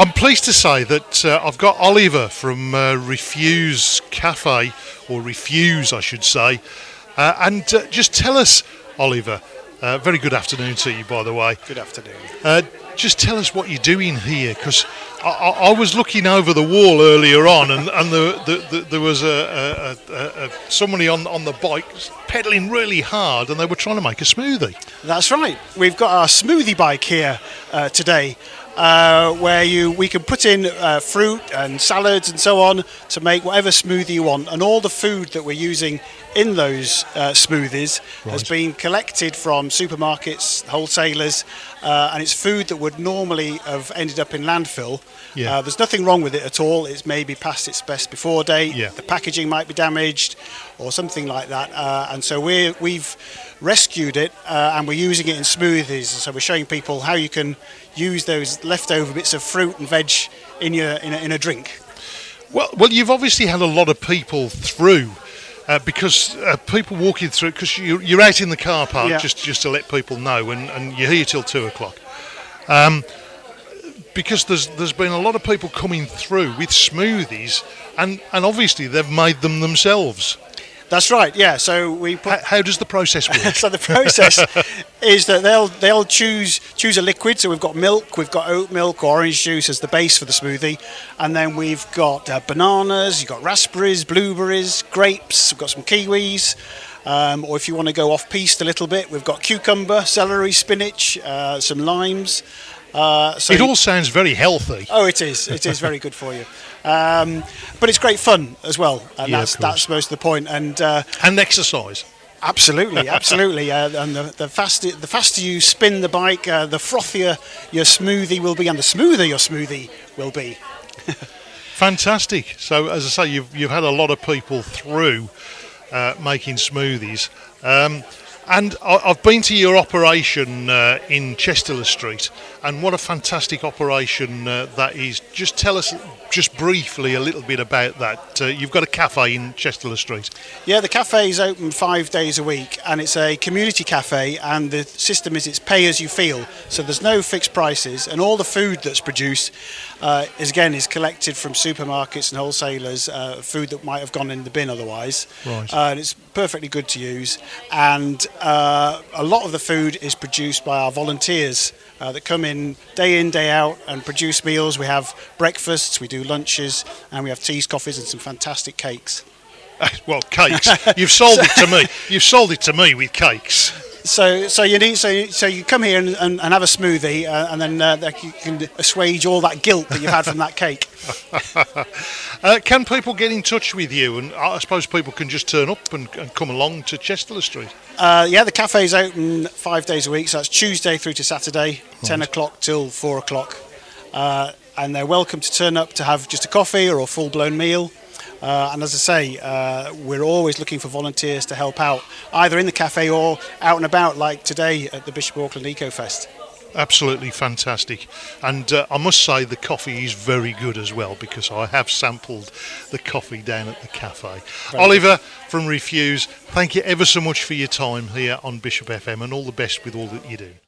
I'm pleased to say that uh, I've got Oliver from uh, Refuse Cafe, or Refuse, I should say. Uh, and uh, just tell us, Oliver, uh, very good afternoon to you, by the way. Good afternoon. Uh, just tell us what you're doing here, because I, I, I was looking over the wall earlier on, and, and the, the, the, there was a, a, a, a, somebody on, on the bike pedaling really hard, and they were trying to make a smoothie. That's right. We've got our smoothie bike here uh, today, uh, where you we can put in uh, fruit and salads and so on to make whatever smoothie you want. And all the food that we're using in those uh, smoothies has been collected from supermarkets, wholesalers, uh, and it's food that would normally have ended up in landfill. Yeah. Uh, there's nothing wrong with it at all. It's maybe past its best before date. Yeah. The packaging might be damaged or something like that. Uh, and so we're, we've rescued it uh, and we're using it in smoothies. So we're showing people how you can use those leftover bits of fruit and veg in your in a, in a drink. Well, well, you've obviously had a lot of people through. Uh, because uh, people walking through, because you, you're out in the car park, Yeah. just just to let people know, and, and you're here till two o'clock. Um, because there's there's been a lot of people coming through with smoothies, and, and obviously they've made them themselves. That's right. Yeah. So we put How, how does the process work? so the process is that they'll they'll choose choose a liquid. So we've got milk, we've got oat milk or orange juice as the base for the smoothie, and then we've got uh, bananas, you've got raspberries, blueberries, grapes, we've got some kiwis. Um, or if you want to go off piste a little bit, we've got cucumber, celery, spinach, uh, some limes. Uh, so it all sounds very healthy. Oh, it is. It is very good for you. Um, but it's great fun as well, and Yeah, that's that's most of the point. And uh, And exercise. Absolutely, absolutely. Uh, and the, the faster the faster you spin the bike, uh, the frothier your smoothie will be, and the smoother your smoothie will be. Fantastic. So, as I say, you've you've had a lot of people through uh, making smoothies, um, and I, I've been to your operation uh, in Chester-le-Street, and what a fantastic operation uh, that is. Just tell us, just briefly, a little bit about that. Uh, you've got a cafe in Chester-le-Street. Yeah, the cafe is open five days a week, and it's a community cafe. And the system is it's pay as you feel, so there's no fixed prices, and all the food that's produced uh, is again is collected from supermarkets and wholesalers. Uh, food that might have gone in the bin otherwise, Right. uh, and it's perfectly good to use. And uh, a lot of the food is produced by our volunteers. Uh, that come in day in day out and produce meals. We have breakfasts, we do lunches, and we have teas, coffees, and some fantastic cakes. well, cakes. You've sold it to me. You've sold it to me with cakes. So, so you need so so you come here and, and, and have a smoothie, uh, and then uh, you can assuage all that guilt that you've had from that cake. Uh, can people get in touch with you? And I suppose people can just turn up and, and come along to Chester Street. Uh, yeah, the cafe's open five days a week, so that's Tuesday through to Saturday, ten o'clock till four o'clock, uh, and they're welcome to turn up to have just a coffee or a full-blown meal. Uh, and as I say, uh, we're always looking for volunteers to help out, either in the cafe or out and about, like today at the Bishop Auckland Eco Fest. Absolutely fantastic. And uh, I must say the coffee is very good as well because I have sampled the coffee down at the cafe. Oliver from Refuse, thank you ever so much for your time here on Bishop FM and all the best with all that you do.